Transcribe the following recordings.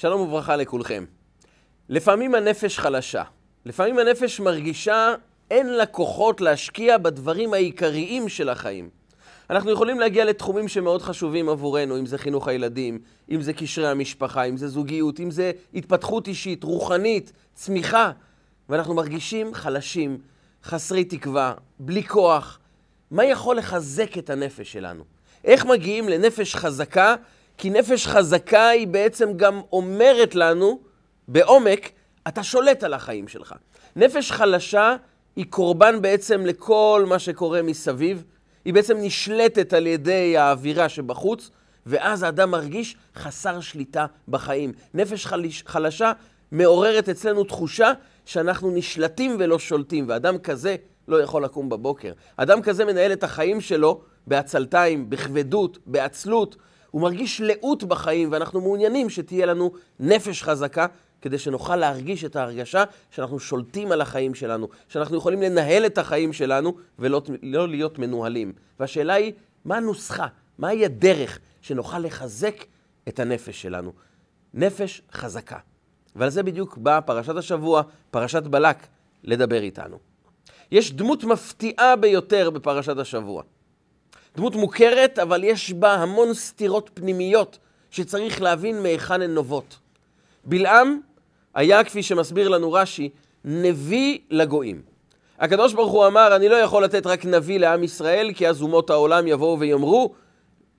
שלום וברכה לכולכם. לפעמים הנפש חלשה. לפעמים הנפש מרגישה אין לה כוחות להשקיע בדברים העיקריים של החיים. אנחנו יכולים להגיע לתחומים שמאוד חשובים עבורנו, אם זה חינוך הילדים, אם זה קשרי המשפחה, אם זה זוגיות, אם זה התפתחות אישית, רוחנית, צמיחה, ואנחנו מרגישים חלשים, חסרי תקווה, בלי כוח. מה יכול לחזק את הנפש שלנו? איך מגיעים לנפש חזקה? כי נפש חזקה היא בעצם גם אומרת לנו, בעומק, אתה שולט על החיים שלך. נפש חלשה היא קורבן בעצם לכל מה שקורה מסביב. היא בעצם נשלטת על ידי האווירה שבחוץ, ואז האדם מרגיש חסר שליטה בחיים. נפש חלש, חלשה מעוררת אצלנו תחושה שאנחנו נשלטים ולא שולטים, ואדם כזה לא יכול לקום בבוקר. אדם כזה מנהל את החיים שלו בעצלתיים, בכבדות, בעצלות. הוא מרגיש לאות בחיים, ואנחנו מעוניינים שתהיה לנו נפש חזקה, כדי שנוכל להרגיש את ההרגשה שאנחנו שולטים על החיים שלנו, שאנחנו יכולים לנהל את החיים שלנו ולא לא להיות מנוהלים. והשאלה היא, מה הנוסחה? מהי הדרך שנוכל לחזק את הנפש שלנו? נפש חזקה. ועל זה בדיוק באה פרשת השבוע, פרשת בלק, לדבר איתנו. יש דמות מפתיעה ביותר בפרשת השבוע. דמות מוכרת, אבל יש בה המון סתירות פנימיות שצריך להבין מהיכן הן נובעות. בלעם היה, כפי שמסביר לנו רש"י, נביא לגויים. הקדוש ברוך הוא אמר, אני לא יכול לתת רק נביא לעם ישראל, כי אז אומות העולם יבואו ויאמרו,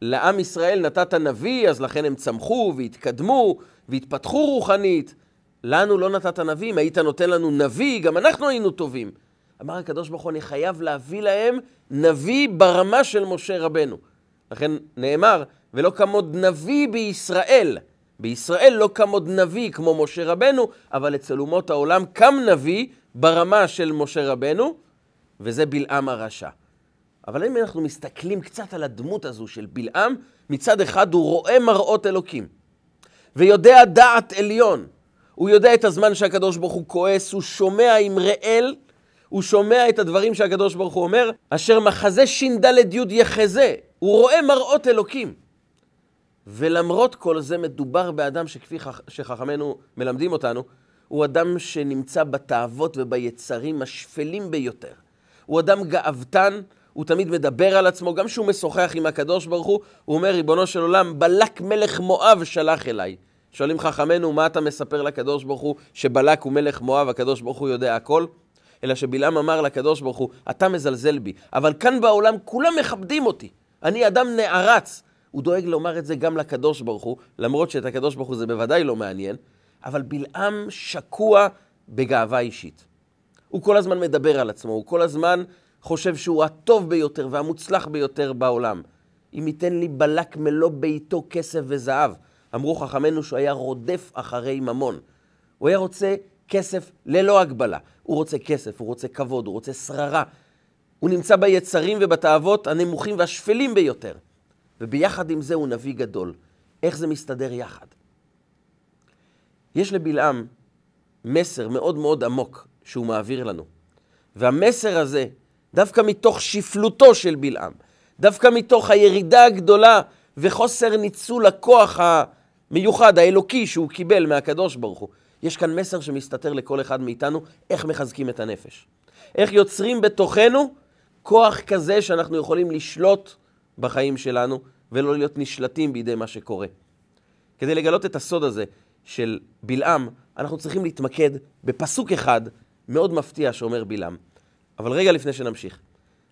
לעם ישראל נתת נביא, אז לכן הם צמחו והתקדמו והתפתחו רוחנית. לנו לא נתת נביא, אם היית נותן לנו נביא, גם אנחנו היינו טובים. אמר הקדוש ברוך הוא, אני חייב להביא להם נביא ברמה של משה רבנו. לכן נאמר, ולא כמוד נביא בישראל. בישראל לא עוד נביא כמו משה רבנו, אבל אצל אומות העולם קם נביא ברמה של משה רבנו, וזה בלעם הרשע. אבל אם אנחנו מסתכלים קצת על הדמות הזו של בלעם, מצד אחד הוא רואה מראות אלוקים, ויודע דעת עליון. הוא יודע את הזמן שהקדוש ברוך הוא כועס, הוא שומע עם ראל, הוא שומע את הדברים שהקדוש ברוך הוא אומר, אשר מחזה ש"ד י' יחזה. הוא רואה מראות אלוקים. ולמרות כל זה מדובר באדם שכפי שחכמינו מלמדים אותנו, הוא אדם שנמצא בתאוות וביצרים השפלים ביותר. הוא אדם גאוותן, הוא תמיד מדבר על עצמו, גם כשהוא משוחח עם הקדוש ברוך הוא, הוא אומר, ריבונו של עולם, בלק מלך מואב שלח אליי. שואלים חכמינו, מה אתה מספר לקדוש ברוך הוא שבלק הוא מלך מואב, הקדוש ברוך הוא יודע הכל? אלא שבלעם אמר לקדוש ברוך הוא, אתה מזלזל בי, אבל כאן בעולם כולם מכבדים אותי. אני אדם נערץ, הוא דואג לומר את זה גם לקדוש ברוך הוא, למרות שאת הקדוש ברוך הוא זה בוודאי לא מעניין, אבל בלעם שקוע בגאווה אישית. הוא כל הזמן מדבר על עצמו, הוא כל הזמן חושב שהוא הטוב ביותר והמוצלח ביותר בעולם. אם ייתן לי בלק מלוא ביתו כסף וזהב. אמרו חכמינו שהוא היה רודף אחרי ממון. הוא היה רוצה כסף ללא הגבלה. הוא רוצה כסף, הוא רוצה כבוד, הוא רוצה שררה. הוא נמצא ביצרים ובתאוות הנמוכים והשפלים ביותר. וביחד עם זה הוא נביא גדול. איך זה מסתדר יחד? יש לבלעם מסר מאוד מאוד עמוק שהוא מעביר לנו. והמסר הזה, דווקא מתוך שפלותו של בלעם, דווקא מתוך הירידה הגדולה וחוסר ניצול הכוח המיוחד, האלוקי, שהוא קיבל מהקדוש ברוך הוא, יש כאן מסר שמסתתר לכל אחד מאיתנו, איך מחזקים את הנפש. איך יוצרים בתוכנו כוח כזה שאנחנו יכולים לשלוט בחיים שלנו, ולא להיות נשלטים בידי מה שקורה. כדי לגלות את הסוד הזה של בלעם, אנחנו צריכים להתמקד בפסוק אחד מאוד מפתיע שאומר בלעם. אבל רגע לפני שנמשיך,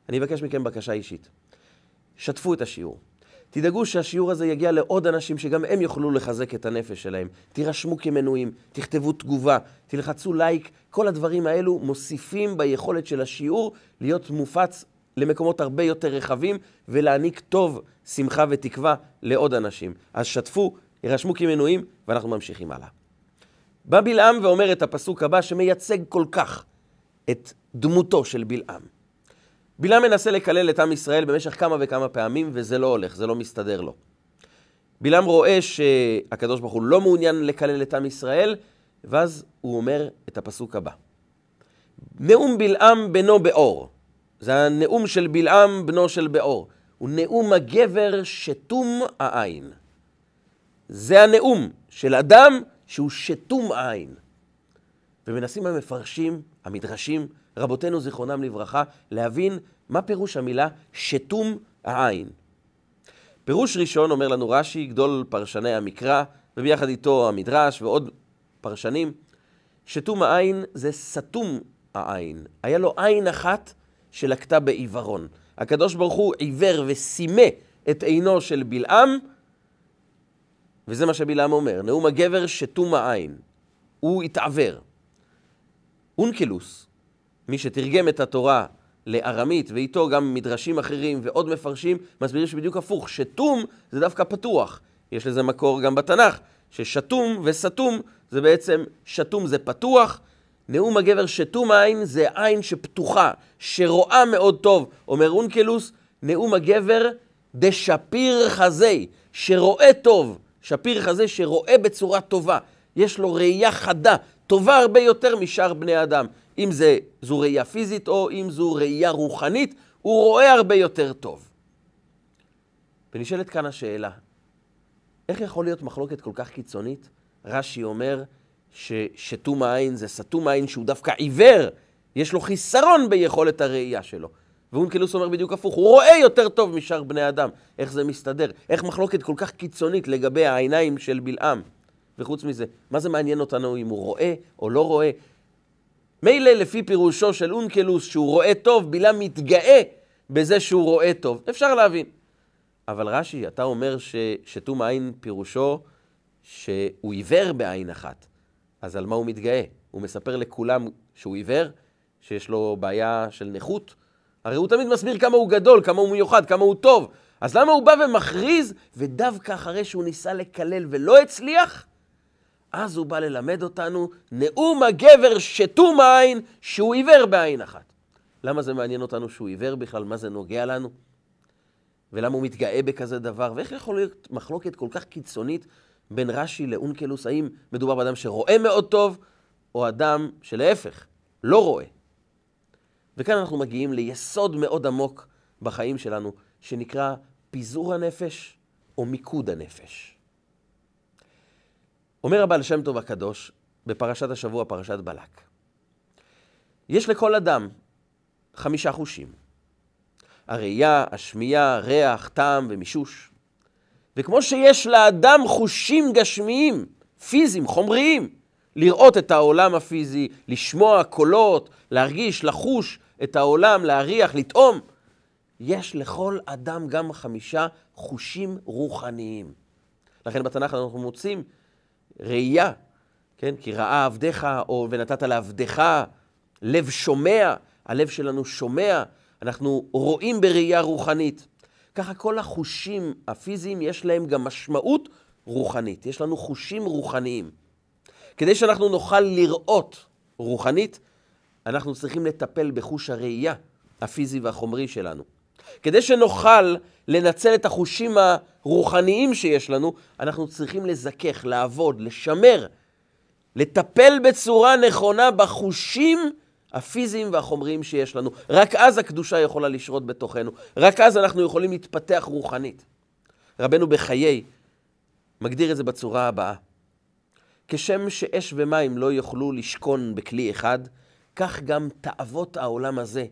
אני אבקש מכם בקשה אישית. שתפו את השיעור. תדאגו שהשיעור הזה יגיע לעוד אנשים שגם הם יוכלו לחזק את הנפש שלהם. תירשמו כמנויים, תכתבו תגובה, תלחצו לייק. כל הדברים האלו מוסיפים ביכולת של השיעור להיות מופץ למקומות הרבה יותר רחבים ולהעניק טוב, שמחה ותקווה לעוד אנשים. אז שתפו, יירשמו כמנויים, ואנחנו ממשיכים הלאה. בא בלעם ואומר את הפסוק הבא שמייצג כל כך את דמותו של בלעם. בלעם מנסה לקלל את עם ישראל במשך כמה וכמה פעמים, וזה לא הולך, זה לא מסתדר לו. בלעם רואה שהקדוש ברוך הוא לא מעוניין לקלל את עם ישראל, ואז הוא אומר את הפסוק הבא. נאום בלעם בנו באור. זה הנאום של בלעם, בנו של באור. הוא נאום הגבר שתום העין. זה הנאום של אדם שהוא שתום עין. ומנסים המפרשים, המדרשים, רבותינו זיכרונם לברכה, להבין מה פירוש המילה שתום העין. פירוש ראשון, אומר לנו רש"י, גדול פרשני המקרא, וביחד איתו המדרש ועוד פרשנים, שתום העין זה סתום העין. היה לו עין אחת שלקתה בעיוורון. הקדוש ברוך הוא עיוור וסימא את עינו של בלעם, וזה מה שבלעם אומר, נאום הגבר שתום העין. הוא התעוור. אונקלוס, מי שתרגם את התורה לארמית, ואיתו גם מדרשים אחרים ועוד מפרשים, מסבירים שבדיוק הפוך, שתום זה דווקא פתוח. יש לזה מקור גם בתנ"ך, ששתום וסתום זה בעצם, שתום זה פתוח, נאום הגבר שתום העין זה עין שפתוחה, שרואה מאוד טוב. אומר אונקלוס, נאום הגבר דשפיר חזי, שרואה טוב. שפיר חזי שרואה בצורה טובה. יש לו ראייה חדה, טובה הרבה יותר משאר בני אדם. אם זה, זו ראייה פיזית או אם זו ראייה רוחנית, הוא רואה הרבה יותר טוב. ונשאלת כאן השאלה, איך יכול להיות מחלוקת כל כך קיצונית? רש"י אומר ששתום העין זה סתום העין שהוא דווקא עיוור, יש לו חיסרון ביכולת הראייה שלו. ואונקלוס אומר בדיוק הפוך, הוא רואה יותר טוב משאר בני אדם. איך זה מסתדר? איך מחלוקת כל כך קיצונית לגבי העיניים של בלעם? וחוץ מזה, מה זה מעניין אותנו אם הוא רואה או לא רואה? מילא לפי פירושו של אונקלוס שהוא רואה טוב, בלעם מתגאה בזה שהוא רואה טוב. אפשר להבין. אבל רש"י, אתה אומר ששתום העין פירושו שהוא עיוור בעין אחת. אז על מה הוא מתגאה? הוא מספר לכולם שהוא עיוור, שיש לו בעיה של נכות? הרי הוא תמיד מסביר כמה הוא גדול, כמה הוא מיוחד, כמה הוא טוב. אז למה הוא בא ומכריז, ודווקא אחרי שהוא ניסה לקלל ולא הצליח, אז הוא בא ללמד אותנו נאום הגבר שתום העין, שהוא עיוור בעין אחת. למה זה מעניין אותנו שהוא עיוור בכלל? מה זה נוגע לנו? ולמה הוא מתגאה בכזה דבר? ואיך יכול להיות מחלוקת כל כך קיצונית בין רש"י לאונקלוס? האם מדובר באדם שרואה מאוד טוב, או אדם שלהפך, לא רואה? וכאן אנחנו מגיעים ליסוד מאוד עמוק בחיים שלנו, שנקרא פיזור הנפש או מיקוד הנפש. אומר הבעל שם טוב הקדוש בפרשת השבוע, פרשת בלק, יש לכל אדם חמישה חושים. הראייה, השמיעה, ריח, טעם ומישוש. וכמו שיש לאדם חושים גשמיים, פיזיים, חומריים, לראות את העולם הפיזי, לשמוע קולות, להרגיש, לחוש את העולם, להריח, לטעום, יש לכל אדם גם חמישה חושים רוחניים. לכן בתנ"ך אנחנו מוצאים ראייה, כן? כי ראה עבדיך, או ונתת לעבדיך, לב שומע, הלב שלנו שומע, אנחנו רואים בראייה רוחנית. ככה כל החושים הפיזיים יש להם גם משמעות רוחנית. יש לנו חושים רוחניים. כדי שאנחנו נוכל לראות רוחנית, אנחנו צריכים לטפל בחוש הראייה הפיזי והחומרי שלנו. כדי שנוכל לנצל את החושים הרוחניים שיש לנו, אנחנו צריכים לזכך, לעבוד, לשמר, לטפל בצורה נכונה בחושים הפיזיים והחומריים שיש לנו. רק אז הקדושה יכולה לשרות בתוכנו. רק אז אנחנו יכולים להתפתח רוחנית. רבנו בחיי מגדיר את זה בצורה הבאה: כשם שאש ומים לא יוכלו לשכון בכלי אחד, כך גם תאוות העולם הזה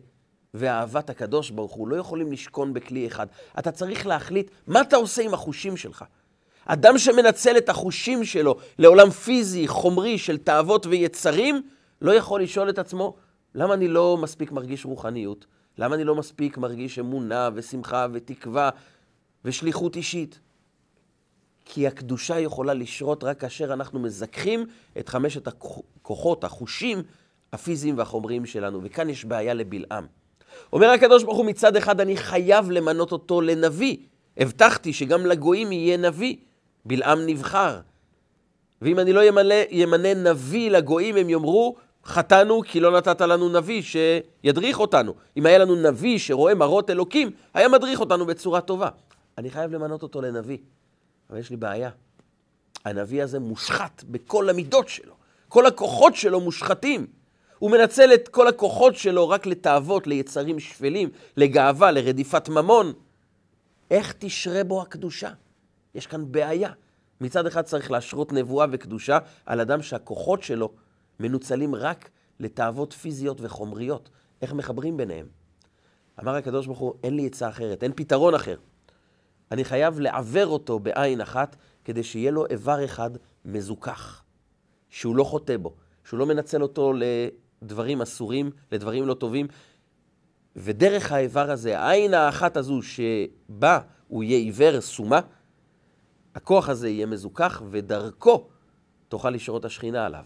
ואהבת הקדוש ברוך הוא לא יכולים לשכון בכלי אחד. אתה צריך להחליט מה אתה עושה עם החושים שלך. אדם שמנצל את החושים שלו לעולם פיזי, חומרי, של תאוות ויצרים, לא יכול לשאול את עצמו, למה אני לא מספיק מרגיש רוחניות? למה אני לא מספיק מרגיש אמונה ושמחה ותקווה ושליחות אישית? כי הקדושה יכולה לשרות רק כאשר אנחנו מזכחים את חמשת הכוחות, החושים הפיזיים והחומריים שלנו. וכאן יש בעיה לבלעם. אומר הקדוש ברוך הוא, מצד אחד אני חייב למנות אותו לנביא. הבטחתי שגם לגויים יהיה נביא. בלעם נבחר. ואם אני לא ימנה, ימנה נביא לגויים, הם יאמרו, חטאנו כי לא נתת לנו נביא שידריך אותנו. אם היה לנו נביא שרואה מראות אלוקים, היה מדריך אותנו בצורה טובה. אני חייב למנות אותו לנביא. אבל יש לי בעיה. הנביא הזה מושחת בכל המידות שלו. כל הכוחות שלו מושחתים. הוא מנצל את כל הכוחות שלו רק לתאוות, ליצרים שפלים, לגאווה, לרדיפת ממון. איך תשרה בו הקדושה? יש כאן בעיה. מצד אחד צריך להשרות נבואה וקדושה על אדם שהכוחות שלו מנוצלים רק לתאוות פיזיות וחומריות. איך מחברים ביניהם? אמר הקדוש ברוך הוא, אין לי עצה אחרת, אין פתרון אחר. אני חייב לעוור אותו בעין אחת, כדי שיהיה לו איבר אחד מזוכח, שהוא לא חוטא בו, שהוא לא מנצל אותו לדברים אסורים, לדברים לא טובים. ודרך האיבר הזה, העין האחת הזו שבה הוא יהיה עיוור, סומה, הכוח הזה יהיה מזוכח, ודרכו תוכל לשרות השכינה עליו.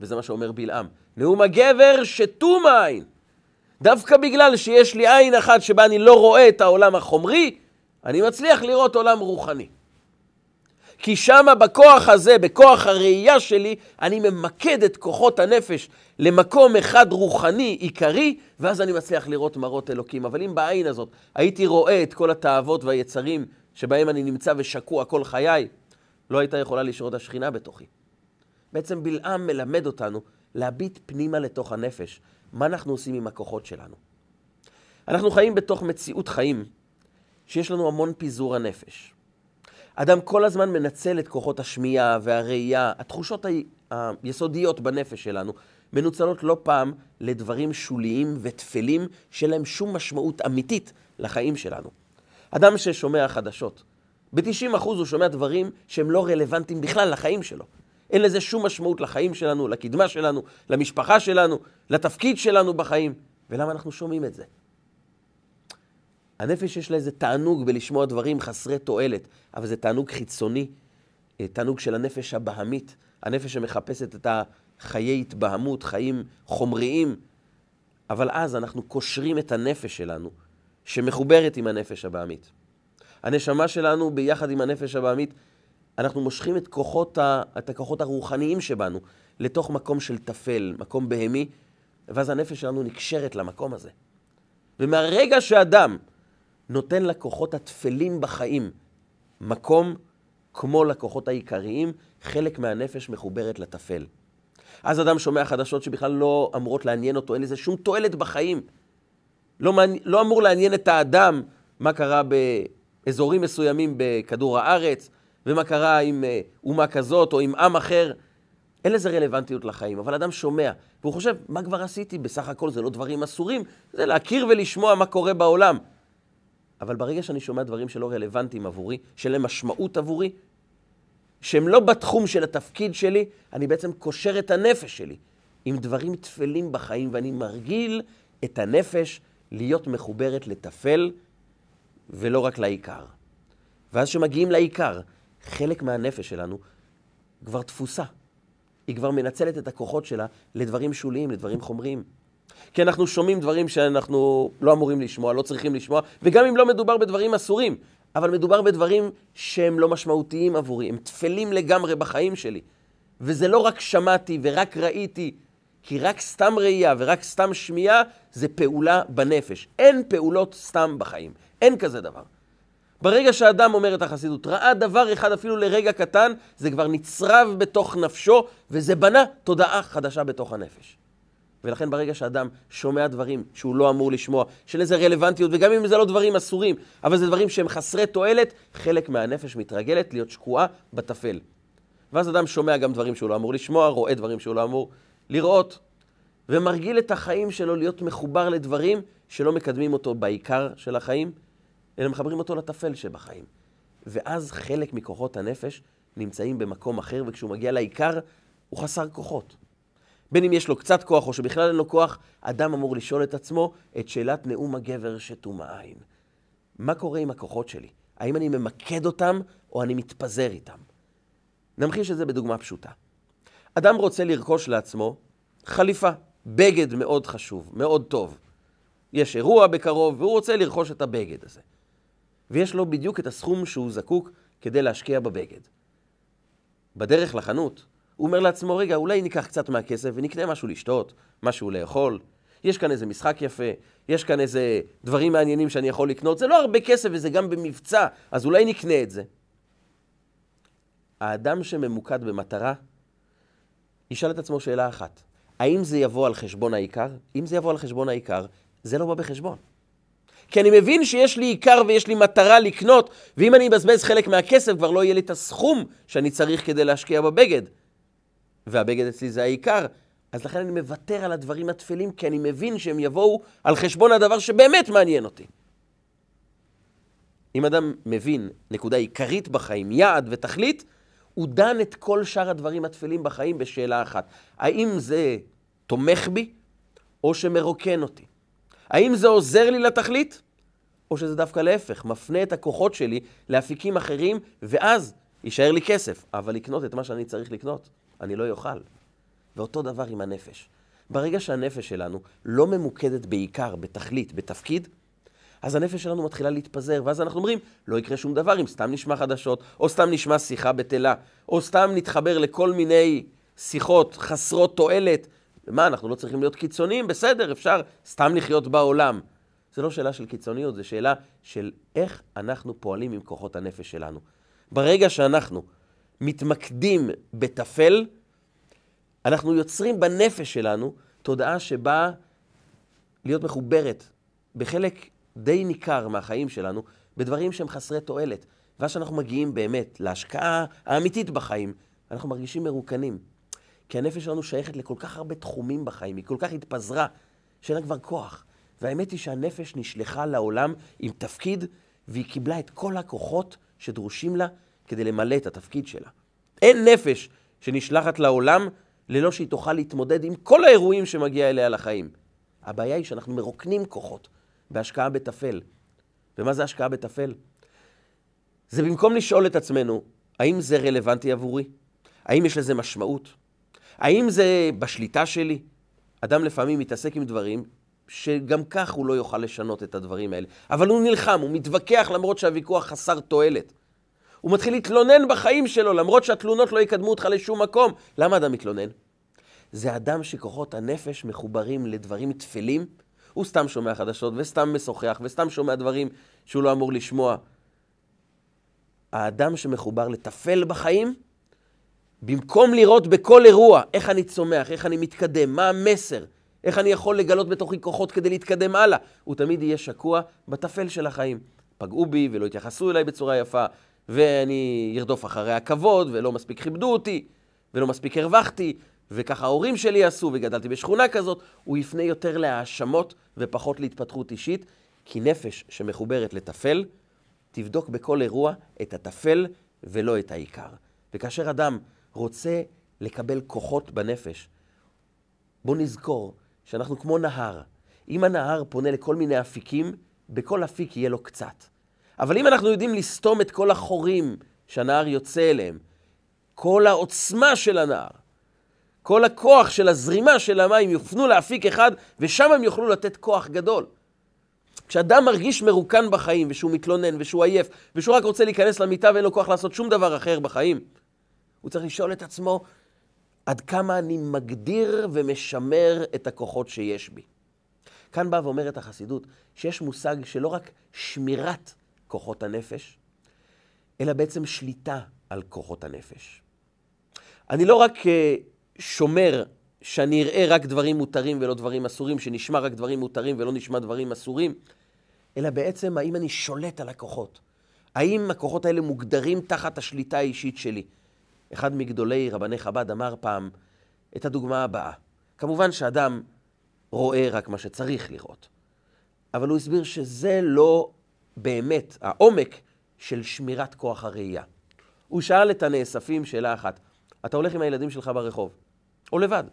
וזה מה שאומר בלעם. נאום הגבר שתום העין. דווקא בגלל שיש לי עין אחת שבה אני לא רואה את העולם החומרי, אני מצליח לראות עולם רוחני. כי שמה בכוח הזה, בכוח הראייה שלי, אני ממקד את כוחות הנפש למקום אחד רוחני עיקרי, ואז אני מצליח לראות מראות אלוקים. אבל אם בעין הזאת הייתי רואה את כל התאוות והיצרים שבהם אני נמצא ושקוע כל חיי, לא הייתה יכולה לשרות השכינה בתוכי. בעצם בלעם מלמד אותנו להביט פנימה לתוך הנפש, מה אנחנו עושים עם הכוחות שלנו. אנחנו חיים בתוך מציאות חיים שיש לנו המון פיזור הנפש. אדם כל הזמן מנצל את כוחות השמיעה והראייה, התחושות היסודיות בנפש שלנו, מנוצלות לא פעם לדברים שוליים וטפלים שאין להם שום משמעות אמיתית לחיים שלנו. אדם ששומע חדשות, ב-90% הוא שומע דברים שהם לא רלוונטיים בכלל לחיים שלו. אין לזה שום משמעות לחיים שלנו, לקדמה שלנו, למשפחה שלנו, לתפקיד שלנו בחיים. ולמה אנחנו שומעים את זה? הנפש יש לה איזה תענוג בלשמוע דברים חסרי תועלת, אבל זה תענוג חיצוני, אה, תענוג של הנפש הבהמית, הנפש שמחפשת את החיי התבהמות, חיים חומריים. אבל אז אנחנו קושרים את הנפש שלנו, שמחוברת עם הנפש הבהמית. הנשמה שלנו, ביחד עם הנפש הבהמית, אנחנו מושכים את, כוחות ה, את הכוחות הרוחניים שבנו לתוך מקום של טפל, מקום בהמי, ואז הנפש שלנו נקשרת למקום הזה. ומהרגע שאדם נותן לכוחות הטפלים בחיים מקום כמו לכוחות העיקריים, חלק מהנפש מחוברת לטפל. אז אדם שומע חדשות שבכלל לא אמורות לעניין אותו, אין לזה שום תועלת בחיים. לא, לא אמור לעניין את האדם מה קרה באזורים מסוימים בכדור הארץ, ומה קרה עם אה, אומה כזאת או עם עם אחר. אין לזה רלוונטיות לחיים, אבל אדם שומע, והוא חושב, מה כבר עשיתי? בסך הכל זה לא דברים אסורים, זה להכיר ולשמוע מה קורה בעולם. אבל ברגע שאני שומע דברים שלא רלוונטיים עבורי, שאין להם משמעות עבורי, שהם לא בתחום של התפקיד שלי, אני בעצם קושר את הנפש שלי עם דברים טפלים בחיים, ואני מרגיל את הנפש להיות מחוברת לטפל ולא רק לעיקר. ואז כשמגיעים לעיקר, חלק מהנפש שלנו כבר תפוסה. היא כבר מנצלת את הכוחות שלה לדברים שוליים, לדברים חומריים. כי אנחנו שומעים דברים שאנחנו לא אמורים לשמוע, לא צריכים לשמוע, וגם אם לא מדובר בדברים אסורים, אבל מדובר בדברים שהם לא משמעותיים עבורי, הם טפלים לגמרי בחיים שלי. וזה לא רק שמעתי ורק ראיתי, כי רק סתם ראייה ורק סתם שמיעה זה פעולה בנפש. אין פעולות סתם בחיים, אין כזה דבר. ברגע שאדם אומר את החסידות, ראה דבר אחד אפילו לרגע קטן, זה כבר נצרב בתוך נפשו, וזה בנה תודעה חדשה בתוך הנפש. ולכן ברגע שאדם שומע דברים שהוא לא אמור לשמוע, של איזה רלוונטיות, וגם אם זה לא דברים אסורים, אבל זה דברים שהם חסרי תועלת, חלק מהנפש מתרגלת להיות שקועה בטפל. ואז אדם שומע גם דברים שהוא לא אמור לשמוע, רואה דברים שהוא לא אמור לראות, ומרגיל את החיים שלו להיות מחובר לדברים שלא מקדמים אותו בעיקר של החיים, אלא מחברים אותו לטפל שבחיים. ואז חלק מכוחות הנפש נמצאים במקום אחר, וכשהוא מגיע לעיקר, הוא חסר כוחות. בין אם יש לו קצת כוח או שבכלל אין לו כוח, אדם אמור לשאול את עצמו את שאלת נאום הגבר שתום העין. מה קורה עם הכוחות שלי? האם אני ממקד אותם או אני מתפזר איתם? נמחיש את זה בדוגמה פשוטה. אדם רוצה לרכוש לעצמו חליפה, בגד מאוד חשוב, מאוד טוב. יש אירוע בקרוב והוא רוצה לרכוש את הבגד הזה. ויש לו בדיוק את הסכום שהוא זקוק כדי להשקיע בבגד. בדרך לחנות, הוא אומר לעצמו, רגע, אולי ניקח קצת מהכסף ונקנה משהו לשתות, משהו לאכול. יש כאן איזה משחק יפה, יש כאן איזה דברים מעניינים שאני יכול לקנות. זה לא הרבה כסף וזה גם במבצע, אז אולי נקנה את זה. האדם שממוקד במטרה, ישאל את עצמו שאלה אחת, האם זה יבוא על חשבון העיקר? אם זה יבוא על חשבון העיקר, זה לא בא בחשבון. כי אני מבין שיש לי עיקר ויש לי מטרה לקנות, ואם אני אבזבז חלק מהכסף, כבר לא יהיה לי את הסכום שאני צריך כדי להשקיע בבגד. והבגד אצלי זה העיקר. אז לכן אני מוותר על הדברים הטפלים, כי אני מבין שהם יבואו על חשבון הדבר שבאמת מעניין אותי. אם אדם מבין נקודה עיקרית בחיים, יעד ותכלית, הוא דן את כל שאר הדברים הטפלים בחיים בשאלה אחת. האם זה תומך בי, או שמרוקן אותי? האם זה עוזר לי לתכלית, או שזה דווקא להפך, מפנה את הכוחות שלי לאפיקים אחרים, ואז יישאר לי כסף, אבל לקנות את מה שאני צריך לקנות, אני לא אוכל. ואותו דבר עם הנפש. ברגע שהנפש שלנו לא ממוקדת בעיקר, בתכלית, בתפקיד, אז הנפש שלנו מתחילה להתפזר, ואז אנחנו אומרים, לא יקרה שום דבר אם סתם נשמע חדשות, או סתם נשמע שיחה בטלה, או סתם נתחבר לכל מיני שיחות חסרות תועלת. מה, אנחנו לא צריכים להיות קיצוניים? בסדר, אפשר סתם לחיות בעולם. זה לא שאלה של קיצוניות, זה שאלה של איך אנחנו פועלים עם כוחות הנפש שלנו. ברגע שאנחנו מתמקדים בטפל, אנחנו יוצרים בנפש שלנו תודעה שבאה להיות מחוברת בחלק די ניכר מהחיים שלנו בדברים שהם חסרי תועלת. ואז שאנחנו מגיעים באמת להשקעה האמיתית בחיים, אנחנו מרגישים מרוקנים. כי הנפש שלנו שייכת לכל כך הרבה תחומים בחיים, היא כל כך התפזרה, שאין לה כבר כוח. והאמת היא שהנפש נשלחה לעולם עם תפקיד, והיא קיבלה את כל הכוחות שדרושים לה כדי למלא את התפקיד שלה. אין נפש שנשלחת לעולם ללא שהיא תוכל להתמודד עם כל האירועים שמגיע אליה לחיים. הבעיה היא שאנחנו מרוקנים כוחות בהשקעה בטפל. ומה זה השקעה בטפל? זה במקום לשאול את עצמנו, האם זה רלוונטי עבורי? האם יש לזה משמעות? האם זה בשליטה שלי? אדם לפעמים מתעסק עם דברים שגם כך הוא לא יוכל לשנות את הדברים האלה. אבל הוא נלחם, הוא מתווכח למרות שהוויכוח חסר תועלת. הוא מתחיל להתלונן בחיים שלו, למרות שהתלונות לא יקדמו אותך לשום מקום. למה אדם מתלונן? זה אדם שכוחות הנפש מחוברים לדברים טפלים, הוא סתם שומע חדשות וסתם משוחח וסתם שומע דברים שהוא לא אמור לשמוע. האדם שמחובר לטפל בחיים, במקום לראות בכל אירוע איך אני צומח, איך אני מתקדם, מה המסר, איך אני יכול לגלות בתוכי כוחות כדי להתקדם הלאה, הוא תמיד יהיה שקוע בטפל של החיים. פגעו בי ולא התייחסו אליי בצורה יפה, ואני ארדוף אחרי הכבוד, ולא מספיק כיבדו אותי, ולא מספיק הרווחתי, וככה ההורים שלי עשו, וגדלתי בשכונה כזאת, הוא יפנה יותר להאשמות ופחות להתפתחות אישית, כי נפש שמחוברת לטפל, תבדוק בכל אירוע את הטפל ולא את העיקר. וכאשר אדם רוצה לקבל כוחות בנפש, בוא נזכור שאנחנו כמו נהר. אם הנהר פונה לכל מיני אפיקים, בכל אפיק יהיה לו קצת. אבל אם אנחנו יודעים לסתום את כל החורים שהנהר יוצא אליהם, כל העוצמה של הנהר, כל הכוח של הזרימה של המים יופנו לאפיק אחד, ושם הם יוכלו לתת כוח גדול. כשאדם מרגיש מרוקן בחיים, ושהוא מתלונן, ושהוא עייף, ושהוא רק רוצה להיכנס למיטה ואין לו כוח לעשות שום דבר אחר בחיים, הוא צריך לשאול את עצמו, עד כמה אני מגדיר ומשמר את הכוחות שיש בי. כאן באה ואומרת החסידות שיש מושג שלא רק שמירת כוחות הנפש, אלא בעצם שליטה על כוחות הנפש. אני לא רק אה, שומר שאני אראה רק דברים מותרים ולא דברים אסורים, שנשמע רק דברים מותרים ולא נשמע דברים אסורים, אלא בעצם האם אני שולט על הכוחות. האם הכוחות האלה מוגדרים תחת השליטה האישית שלי? אחד מגדולי רבני חב"ד אמר פעם את הדוגמה הבאה. כמובן שאדם רואה רק מה שצריך לראות, אבל הוא הסביר שזה לא באמת העומק של שמירת כוח הראייה. הוא שאל את הנאספים שאלה אחת, אתה הולך עם הילדים שלך ברחוב, או לבד,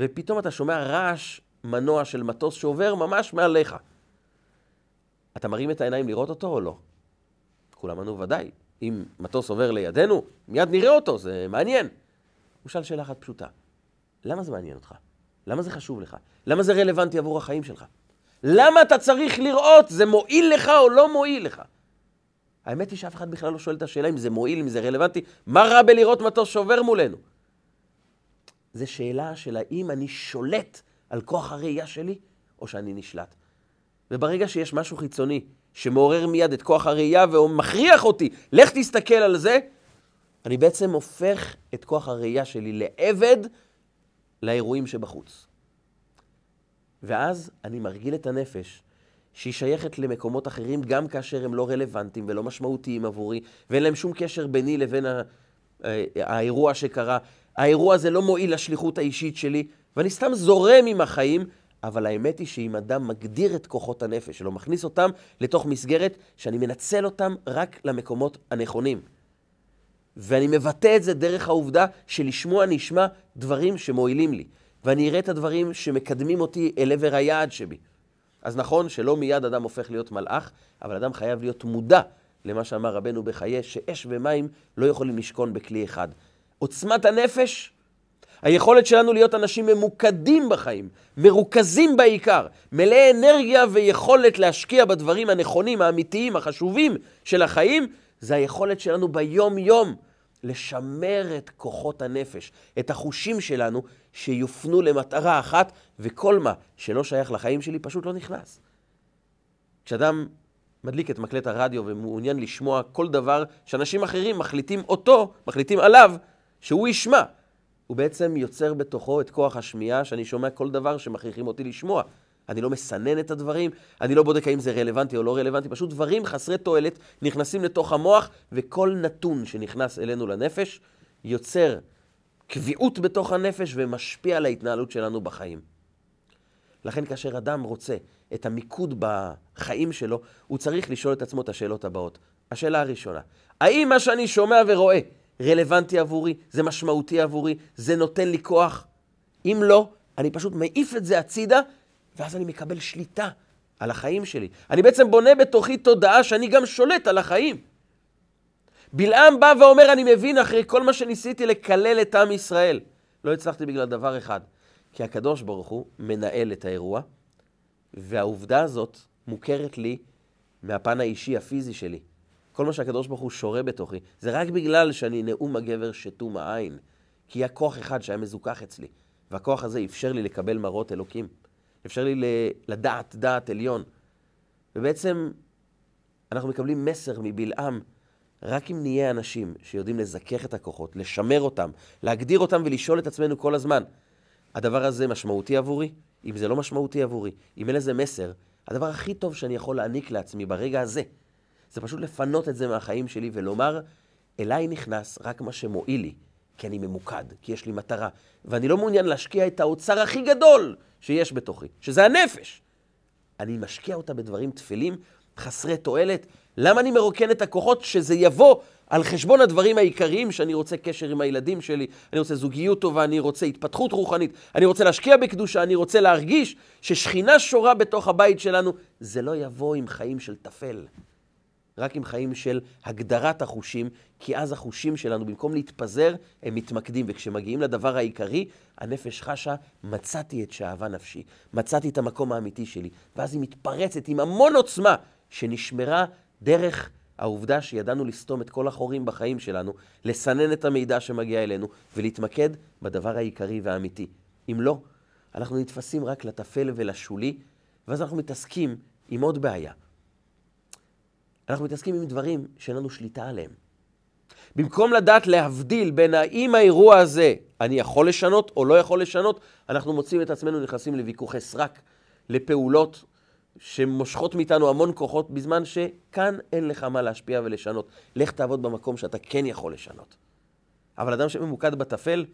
ופתאום אתה שומע רעש מנוע של מטוס שעובר ממש מעליך. אתה מרים את העיניים לראות אותו או לא? כולם ענו ודאי. אם מטוס עובר לידינו, מיד נראה אותו, זה מעניין. הוא שאל שאלה אחת פשוטה, למה זה מעניין אותך? למה זה חשוב לך? למה זה רלוונטי עבור החיים שלך? למה אתה צריך לראות? זה מועיל לך או לא מועיל לך? האמת היא שאף אחד בכלל לא שואל את השאלה אם זה מועיל, אם זה רלוונטי. מה רע בלראות מטוס שעובר מולנו? זו שאלה של האם אני שולט על כוח הראייה שלי, או שאני נשלט. וברגע שיש משהו חיצוני שמעורר מיד את כוח הראייה ומכריח אותי, לך תסתכל על זה, אני בעצם הופך את כוח הראייה שלי לעבד לאירועים שבחוץ. ואז אני מרגיל את הנפש שהיא שייכת למקומות אחרים, גם כאשר הם לא רלוונטיים ולא משמעותיים עבורי, ואין להם שום קשר ביני לבין ה... האירוע שקרה. האירוע הזה לא מועיל לשליחות האישית שלי, ואני סתם זורם עם החיים, אבל האמת היא שאם אדם מגדיר את כוחות הנפש שלו, מכניס אותם לתוך מסגרת שאני מנצל אותם רק למקומות הנכונים. ואני מבטא את זה דרך העובדה שלשמוע אני אשמע דברים שמועילים לי, ואני אראה את הדברים שמקדמים אותי אל עבר היעד שבי. אז נכון שלא מיד אדם הופך להיות מלאך, אבל אדם חייב להיות מודע למה שאמר רבנו בחיי, שאש ומים לא יכולים לשכון בכלי אחד. עוצמת הנפש, היכולת שלנו להיות אנשים ממוקדים בחיים, מרוכזים בעיקר, מלאי אנרגיה ויכולת להשקיע בדברים הנכונים, האמיתיים, החשובים של החיים, זה היכולת שלנו ביום-יום לשמר את כוחות הנפש, את החושים שלנו, שיופנו למטרה אחת, וכל מה שלא שייך לחיים שלי פשוט לא נכנס. כשאדם מדליק את מקלט הרדיו ומעוניין לשמוע כל דבר שאנשים אחרים מחליטים אותו, מחליטים עליו, שהוא ישמע. הוא בעצם יוצר בתוכו את כוח השמיעה, שאני שומע כל דבר שמכריחים אותי לשמוע. אני לא מסנן את הדברים, אני לא בודק האם זה רלוונטי או לא רלוונטי, פשוט דברים חסרי תועלת נכנסים לתוך המוח, וכל נתון שנכנס אלינו לנפש יוצר קביעות בתוך הנפש ומשפיע על ההתנהלות שלנו בחיים. לכן כאשר אדם רוצה את המיקוד בחיים שלו, הוא צריך לשאול את עצמו את השאלות הבאות. השאלה הראשונה, האם מה שאני שומע ורואה רלוונטי עבורי, זה משמעותי עבורי, זה נותן לי כוח? אם לא, אני פשוט מעיף את זה הצידה, ואז אני מקבל שליטה על החיים שלי. אני בעצם בונה בתוכי תודעה שאני גם שולט על החיים. בלעם בא ואומר, אני מבין אחרי כל מה שניסיתי לקלל את עם ישראל. לא הצלחתי בגלל דבר אחד, כי הקדוש ברוך הוא מנהל את האירוע, והעובדה הזאת מוכרת לי מהפן האישי, הפיזי שלי. כל מה שהקדוש ברוך הוא שורה בתוכי, זה רק בגלל שאני נאום הגבר שתום העין. כי היה כוח אחד שהיה מזוכח אצלי, והכוח הזה אפשר לי לקבל מראות אלוקים. אפשר לי לדעת דעת עליון. ובעצם אנחנו מקבלים מסר מבלעם, רק אם נהיה אנשים שיודעים לזכך את הכוחות, לשמר אותם, להגדיר אותם ולשאול את עצמנו כל הזמן, הדבר הזה משמעותי עבורי? אם זה לא משמעותי עבורי, אם אין לזה מסר, הדבר הכי טוב שאני יכול להעניק לעצמי ברגע הזה, זה פשוט לפנות את זה מהחיים שלי ולומר, אליי נכנס רק מה שמועיל לי, כי אני ממוקד, כי יש לי מטרה, ואני לא מעוניין להשקיע את האוצר הכי גדול שיש בתוכי, שזה הנפש. אני משקיע אותה בדברים טפלים, חסרי תועלת. למה אני מרוקן את הכוחות? שזה יבוא על חשבון הדברים העיקריים שאני רוצה קשר עם הילדים שלי, אני רוצה זוגיות טובה, אני רוצה התפתחות רוחנית, אני רוצה להשקיע בקדושה, אני רוצה להרגיש ששכינה שורה בתוך הבית שלנו. זה לא יבוא עם חיים של טפל. רק עם חיים של הגדרת החושים, כי אז החושים שלנו, במקום להתפזר, הם מתמקדים. וכשמגיעים לדבר העיקרי, הנפש חשה, מצאתי את שאהבה נפשי, מצאתי את המקום האמיתי שלי. ואז היא מתפרצת עם המון עוצמה, שנשמרה דרך העובדה שידענו לסתום את כל החורים בחיים שלנו, לסנן את המידע שמגיע אלינו, ולהתמקד בדבר העיקרי והאמיתי. אם לא, אנחנו נתפסים רק לטפל ולשולי, ואז אנחנו מתעסקים עם עוד בעיה. אנחנו מתעסקים עם דברים שאין לנו שליטה עליהם. במקום לדעת להבדיל בין האם האירוע הזה אני יכול לשנות או לא יכול לשנות, אנחנו מוצאים את עצמנו נכנסים לוויכוחי סרק, לפעולות שמושכות מאיתנו המון כוחות, בזמן שכאן אין לך מה להשפיע ולשנות. לך תעבוד במקום שאתה כן יכול לשנות. אבל אדם שממוקד בטפל,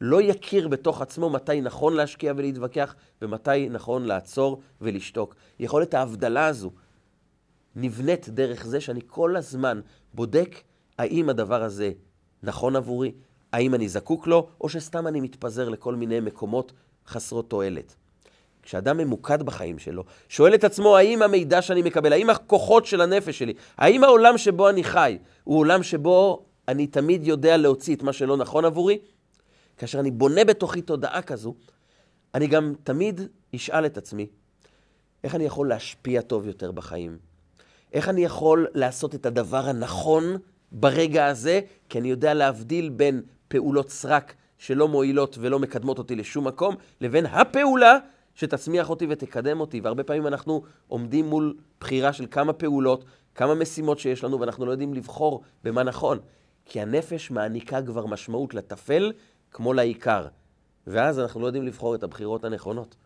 לא יכיר בתוך עצמו מתי נכון להשקיע ולהתווכח, ומתי נכון לעצור ולשתוק. יכולת ההבדלה הזו נבנית דרך זה שאני כל הזמן בודק האם הדבר הזה נכון עבורי, האם אני זקוק לו, או שסתם אני מתפזר לכל מיני מקומות חסרות תועלת. כשאדם ממוקד בחיים שלו, שואל את עצמו האם המידע שאני מקבל, האם הכוחות של הנפש שלי, האם העולם שבו אני חי הוא עולם שבו אני תמיד יודע להוציא את מה שלא נכון עבורי, כאשר אני בונה בתוכי תודעה כזו, אני גם תמיד אשאל את עצמי, איך אני יכול להשפיע טוב יותר בחיים? איך אני יכול לעשות את הדבר הנכון ברגע הזה? כי אני יודע להבדיל בין פעולות סרק שלא מועילות ולא מקדמות אותי לשום מקום, לבין הפעולה שתצמיח אותי ותקדם אותי. והרבה פעמים אנחנו עומדים מול בחירה של כמה פעולות, כמה משימות שיש לנו, ואנחנו לא יודעים לבחור במה נכון. כי הנפש מעניקה כבר משמעות לטפל כמו לעיקר. ואז אנחנו לא יודעים לבחור את הבחירות הנכונות.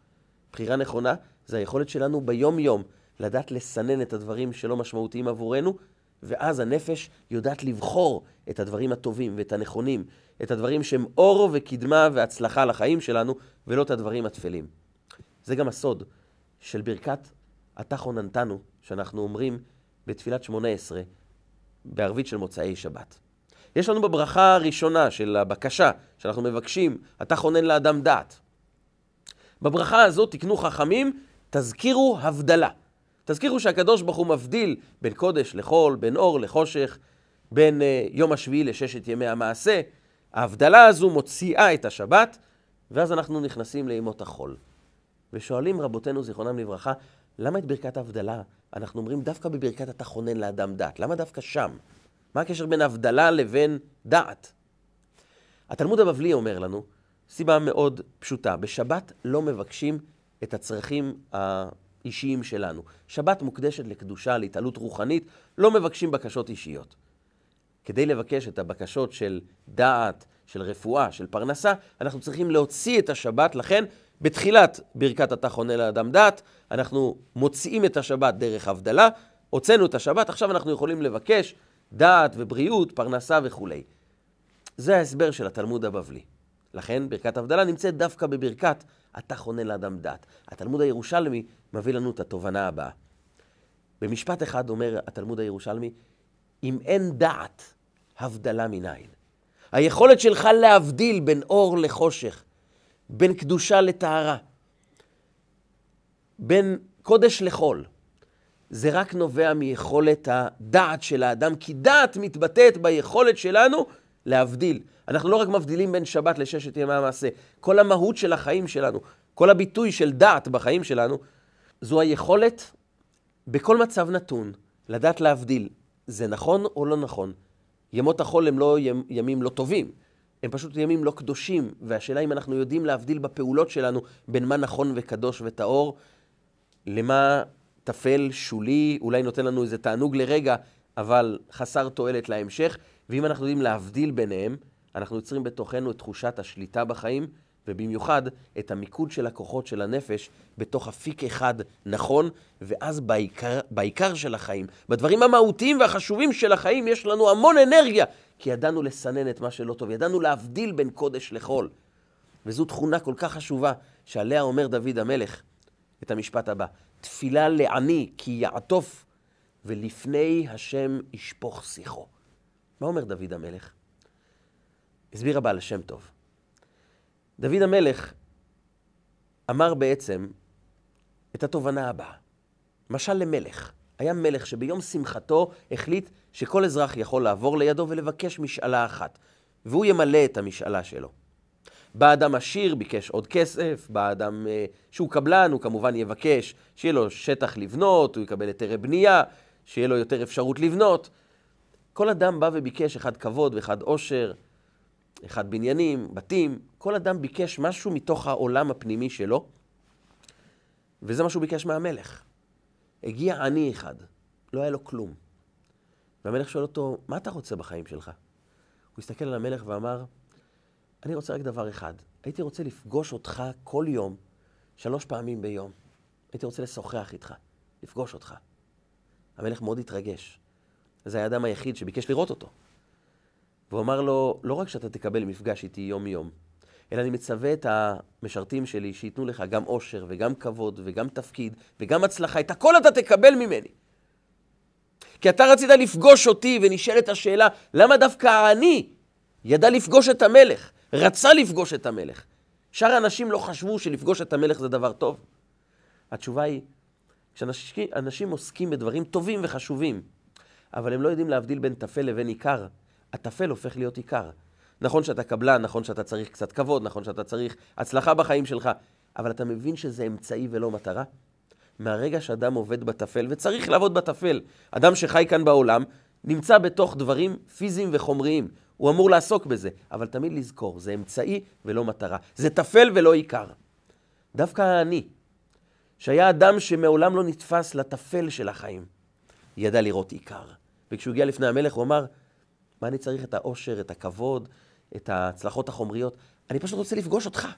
בחירה נכונה זה היכולת שלנו ביום-יום לדעת לסנן את הדברים שלא משמעותיים עבורנו, ואז הנפש יודעת לבחור את הדברים הטובים ואת הנכונים, את הדברים שהם אור וקדמה והצלחה לחיים שלנו, ולא את הדברים הטפלים. זה גם הסוד של ברכת אתה חוננתנו, שאנחנו אומרים בתפילת שמונה עשרה, בערבית של מוצאי שבת. יש לנו בברכה הראשונה של הבקשה, שאנחנו מבקשים, אתה חונן לאדם דעת. בברכה הזאת תקנו חכמים, תזכירו הבדלה. תזכירו שהקדוש ברוך הוא מבדיל בין קודש לחול, בין אור לחושך, בין uh, יום השביעי לששת ימי המעשה. ההבדלה הזו מוציאה את השבת, ואז אנחנו נכנסים לימות החול. ושואלים רבותינו, זיכרונם לברכה, למה את ברכת ההבדלה אנחנו אומרים דווקא בברכת אתה חונן לאדם דעת? למה דווקא שם? מה הקשר בין הבדלה לבין דעת? התלמוד הבבלי אומר לנו, סיבה מאוד פשוטה, בשבת לא מבקשים את הצרכים האישיים שלנו. שבת מוקדשת לקדושה, להתעלות רוחנית, לא מבקשים בקשות אישיות. כדי לבקש את הבקשות של דעת, של רפואה, של פרנסה, אנחנו צריכים להוציא את השבת, לכן בתחילת ברכת אתה חונה לאדם דעת, אנחנו מוציאים את השבת דרך הבדלה, הוצאנו את השבת, עכשיו אנחנו יכולים לבקש דעת ובריאות, פרנסה וכולי. זה ההסבר של התלמוד הבבלי. לכן ברכת הבדלה נמצאת דווקא בברכת אתה חונה לאדם דעת. התלמוד הירושלמי מביא לנו את התובנה הבאה. במשפט אחד אומר התלמוד הירושלמי, אם אין דעת, הבדלה מניין. היכולת שלך להבדיל בין אור לחושך, בין קדושה לטהרה, בין קודש לחול, זה רק נובע מיכולת הדעת של האדם, כי דעת מתבטאת ביכולת שלנו להבדיל. אנחנו לא רק מבדילים בין שבת לששת ימי המעשה, כל המהות של החיים שלנו, כל הביטוי של דעת בחיים שלנו, זו היכולת בכל מצב נתון לדעת להבדיל, זה נכון או לא נכון. ימות החול הם לא ימים לא טובים, הם פשוט ימים לא קדושים, והשאלה אם אנחנו יודעים להבדיל בפעולות שלנו בין מה נכון וקדוש וטהור, למה טפל, שולי, אולי נותן לנו איזה תענוג לרגע, אבל חסר תועלת להמשך. ואם אנחנו יודעים להבדיל ביניהם, אנחנו יוצרים בתוכנו את תחושת השליטה בחיים, ובמיוחד את המיקוד של הכוחות של הנפש בתוך אפיק אחד נכון, ואז בעיקר, בעיקר של החיים, בדברים המהותיים והחשובים של החיים, יש לנו המון אנרגיה, כי ידענו לסנן את מה שלא טוב, ידענו להבדיל בין קודש לחול. וזו תכונה כל כך חשובה, שעליה אומר דוד המלך את המשפט הבא: תפילה לעני כי יעטוף, ולפני השם ישפוך שיחו. מה אומר דוד המלך? הסביר הבעל השם טוב. דוד המלך אמר בעצם את התובנה הבאה. משל למלך. היה מלך שביום שמחתו החליט שכל אזרח יכול לעבור לידו ולבקש משאלה אחת, והוא ימלא את המשאלה שלו. בא אדם עשיר, ביקש עוד כסף, בא אדם אה, שהוא קבלן, הוא כמובן יבקש שיהיה לו שטח לבנות, הוא יקבל היתרי בנייה, שיהיה לו יותר אפשרות לבנות. כל אדם בא וביקש אחד כבוד ואחד עושר, אחד בניינים, בתים. כל אדם ביקש משהו מתוך העולם הפנימי שלו, וזה מה שהוא ביקש מהמלך. הגיע עני אחד, לא היה לו כלום. והמלך שואל אותו, מה אתה רוצה בחיים שלך? הוא הסתכל על המלך ואמר, אני רוצה רק דבר אחד. הייתי רוצה לפגוש אותך כל יום, שלוש פעמים ביום. הייתי רוצה לשוחח איתך, לפגוש אותך. המלך מאוד התרגש. זה היה האדם היחיד שביקש לראות אותו. והוא אמר לו, לא רק שאתה תקבל מפגש איתי יום-יום, אלא אני מצווה את המשרתים שלי שייתנו לך גם עושר וגם כבוד וגם תפקיד וגם הצלחה. את הכל אתה תקבל ממני. כי אתה רצית לפגוש אותי ונשאלת השאלה, למה דווקא אני ידע לפגוש את המלך? רצה לפגוש את המלך. שאר האנשים לא חשבו שלפגוש את המלך זה דבר טוב. התשובה היא, כשאנשים עוסקים בדברים טובים וחשובים, אבל הם לא יודעים להבדיל בין טפל לבין עיקר, הטפל הופך להיות עיקר. נכון שאתה קבלן, נכון שאתה צריך קצת כבוד, נכון שאתה צריך הצלחה בחיים שלך, אבל אתה מבין שזה אמצעי ולא מטרה? מהרגע שאדם עובד בטפל, וצריך לעבוד בטפל, אדם שחי כאן בעולם, נמצא בתוך דברים פיזיים וחומריים. הוא אמור לעסוק בזה, אבל תמיד לזכור, זה אמצעי ולא מטרה. זה טפל ולא עיקר. דווקא האני, שהיה אדם שמעולם לא נתפס לטפל של החיים, ידע לראות עיקר. וכשהוא הגיע לפני המלך, הוא אמר, מה אני צריך את העושר, את הכבוד, את ההצלחות החומריות? אני פשוט רוצה לפגוש אותך.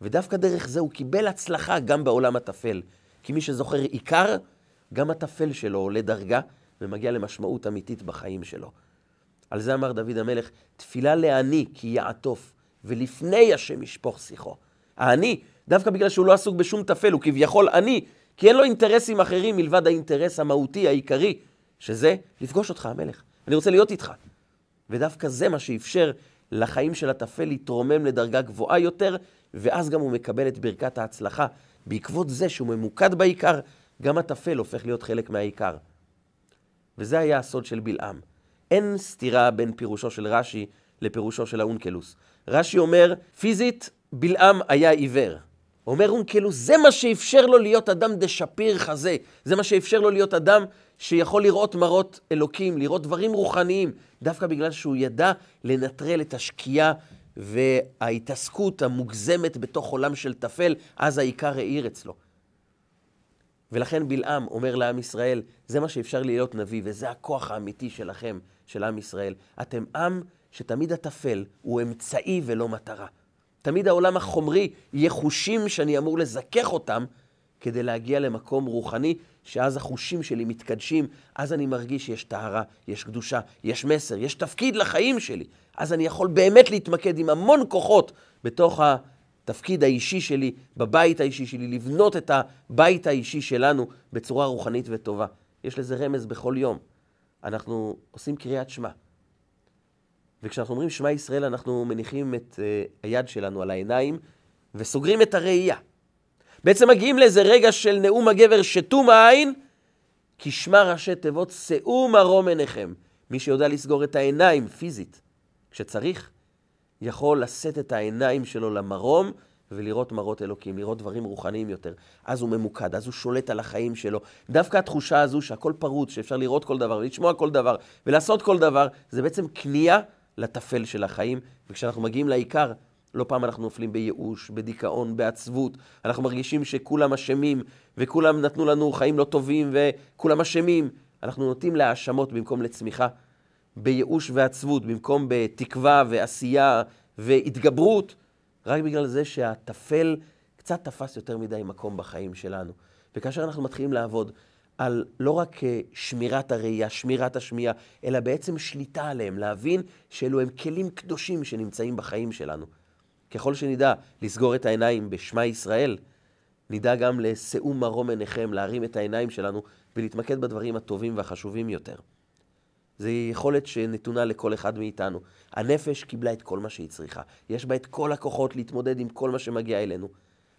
ודווקא דרך זה הוא קיבל הצלחה גם בעולם הטפל. כי מי שזוכר עיקר, גם הטפל שלו עולה דרגה ומגיע למשמעות אמיתית בחיים שלו. על זה אמר דוד המלך, תפילה לעני כי יעטוף, ולפני השם ישפוך שיחו. העני, דווקא בגלל שהוא לא עסוק בשום טפל, הוא כביכול עני, כי אין לו אינטרסים אחרים מלבד האינטרס המהותי, העיקרי, שזה לפגוש אותך, המלך. אני רוצה להיות איתך. ודווקא זה מה שאפשר לחיים של הטפל להתרומם לדרגה גבוהה יותר, ואז גם הוא מקבל את ברכת ההצלחה. בעקבות זה שהוא ממוקד בעיקר, גם הטפל הופך להיות חלק מהעיקר. וזה היה הסוד של בלעם. אין סתירה בין פירושו של רש"י לפירושו של האונקלוס. רש"י אומר, פיזית, בלעם היה עיוור. אומר אונקלוס, זה מה שאפשר לו להיות אדם דשפיר חזה. זה מה שאפשר לו להיות אדם שיכול לראות מראות אלוקים, לראות דברים רוחניים, דווקא בגלל שהוא ידע לנטרל את השקיעה וההתעסקות המוגזמת בתוך עולם של טפל, אז העיקר האיר אצלו. ולכן בלעם אומר לעם ישראל, זה מה שאפשר להיות נביא, וזה הכוח האמיתי שלכם, של עם ישראל. אתם עם שתמיד הטפל הוא אמצעי ולא מטרה. תמיד העולם החומרי יהיה חושים שאני אמור לזכך אותם כדי להגיע למקום רוחני, שאז החושים שלי מתקדשים, אז אני מרגיש שיש טהרה, יש קדושה, יש מסר, יש תפקיד לחיים שלי. אז אני יכול באמת להתמקד עם המון כוחות בתוך התפקיד האישי שלי, בבית האישי שלי, לבנות את הבית האישי שלנו בצורה רוחנית וטובה. יש לזה רמז בכל יום. אנחנו עושים קריאת שמע. וכשאנחנו אומרים שמע ישראל, אנחנו מניחים את uh, היד שלנו על העיניים וסוגרים את הראייה. בעצם מגיעים לאיזה רגע של נאום הגבר שתום העין, כי שמע ראשי תיבות שאו מרום עיניכם. מי שיודע לסגור את העיניים פיזית, כשצריך, יכול לשאת את העיניים שלו למרום ולראות מראות אלוקים, לראות דברים רוחניים יותר. אז הוא ממוקד, אז הוא שולט על החיים שלו. דווקא התחושה הזו שהכל פרוץ, שאפשר לראות כל דבר, ולשמוע כל דבר, ולעשות כל דבר, זה בעצם כניעה לטפל של החיים. וכשאנחנו מגיעים לעיקר, לא פעם אנחנו נופלים בייאוש, בדיכאון, בעצבות. אנחנו מרגישים שכולם אשמים, וכולם נתנו לנו חיים לא טובים, וכולם אשמים. אנחנו נוטים להאשמות במקום לצמיחה, בייאוש ועצבות, במקום בתקווה ועשייה והתגברות, רק בגלל זה שהטפל קצת תפס יותר מדי מקום בחיים שלנו. וכאשר אנחנו מתחילים לעבוד על לא רק שמירת הראייה, שמירת השמיעה, אלא בעצם שליטה עליהם, להבין שאלו הם כלים קדושים שנמצאים בחיים שלנו. ככל שנדע לסגור את העיניים בשמע ישראל, נדע גם לשאו מרום עיניכם, להרים את העיניים שלנו ולהתמקד בדברים הטובים והחשובים יותר. זו יכולת שנתונה לכל אחד מאיתנו. הנפש קיבלה את כל מה שהיא צריכה. יש בה את כל הכוחות להתמודד עם כל מה שמגיע אלינו.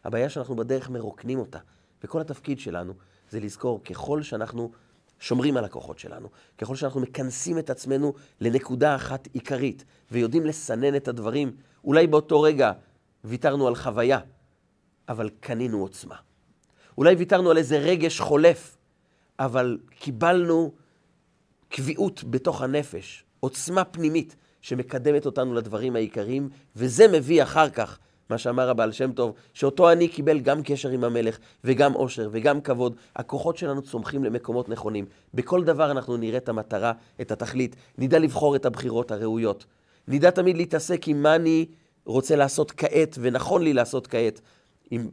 הבעיה שאנחנו בדרך מרוקנים אותה. וכל התפקיד שלנו זה לזכור, ככל שאנחנו שומרים על הכוחות שלנו, ככל שאנחנו מכנסים את עצמנו לנקודה אחת עיקרית, ויודעים לסנן את הדברים, אולי באותו רגע ויתרנו על חוויה, אבל קנינו עוצמה. אולי ויתרנו על איזה רגש חולף, אבל קיבלנו קביעות בתוך הנפש, עוצמה פנימית שמקדמת אותנו לדברים העיקריים, וזה מביא אחר כך מה שאמר הבעל שם טוב, שאותו אני קיבל גם קשר עם המלך, וגם עושר, וגם כבוד. הכוחות שלנו צומחים למקומות נכונים. בכל דבר אנחנו נראה את המטרה, את התכלית, נדע לבחור את הבחירות הראויות. נדע תמיד להתעסק עם מה אני רוצה לעשות כעת, ונכון לי לעשות כעת. עם,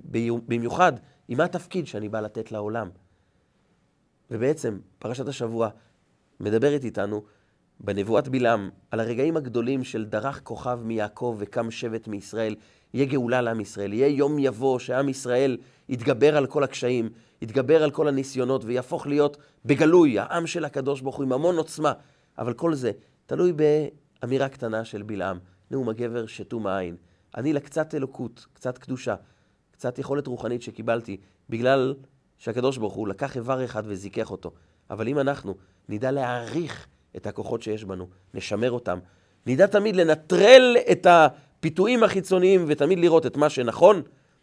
במיוחד, עם מה התפקיד שאני בא לתת לעולם. ובעצם, פרשת השבוע מדברת איתנו בנבואת בלעם על הרגעים הגדולים של דרך כוכב מיעקב וקם שבט מישראל. יהיה גאולה לעם ישראל, יהיה יום יבוא שעם ישראל יתגבר על כל הקשיים, יתגבר על כל הניסיונות ויהפוך להיות בגלוי, העם של הקדוש ברוך הוא עם המון עוצמה. אבל כל זה תלוי באמירה קטנה של בלעם, נאום הגבר שתום העין. אני לקצת אלוקות, קצת קדושה, קצת יכולת רוחנית שקיבלתי, בגלל שהקדוש ברוך הוא לקח איבר אחד וזיכך אותו. אבל אם אנחנו נדע להעריך את הכוחות שיש בנו, נשמר אותם, נדע תמיד לנטרל את. הפיתויים החיצוניים ותמיד לראות את מה שנכון,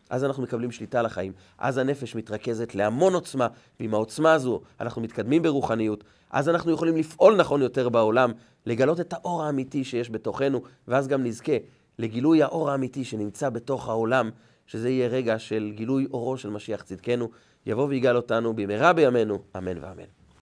אז אנחנו מקבלים שליטה על החיים. אז הנפש מתרכזת להמון עוצמה, ועם העוצמה הזו אנחנו מתקדמים ברוחניות. אז אנחנו יכולים לפעול נכון יותר בעולם, לגלות את האור האמיתי שיש בתוכנו, ואז גם נזכה לגילוי האור האמיתי שנמצא בתוך העולם, שזה יהיה רגע של גילוי אורו של משיח צדקנו. יבוא ויגאל אותנו במהרה בימינו, אמן ואמן.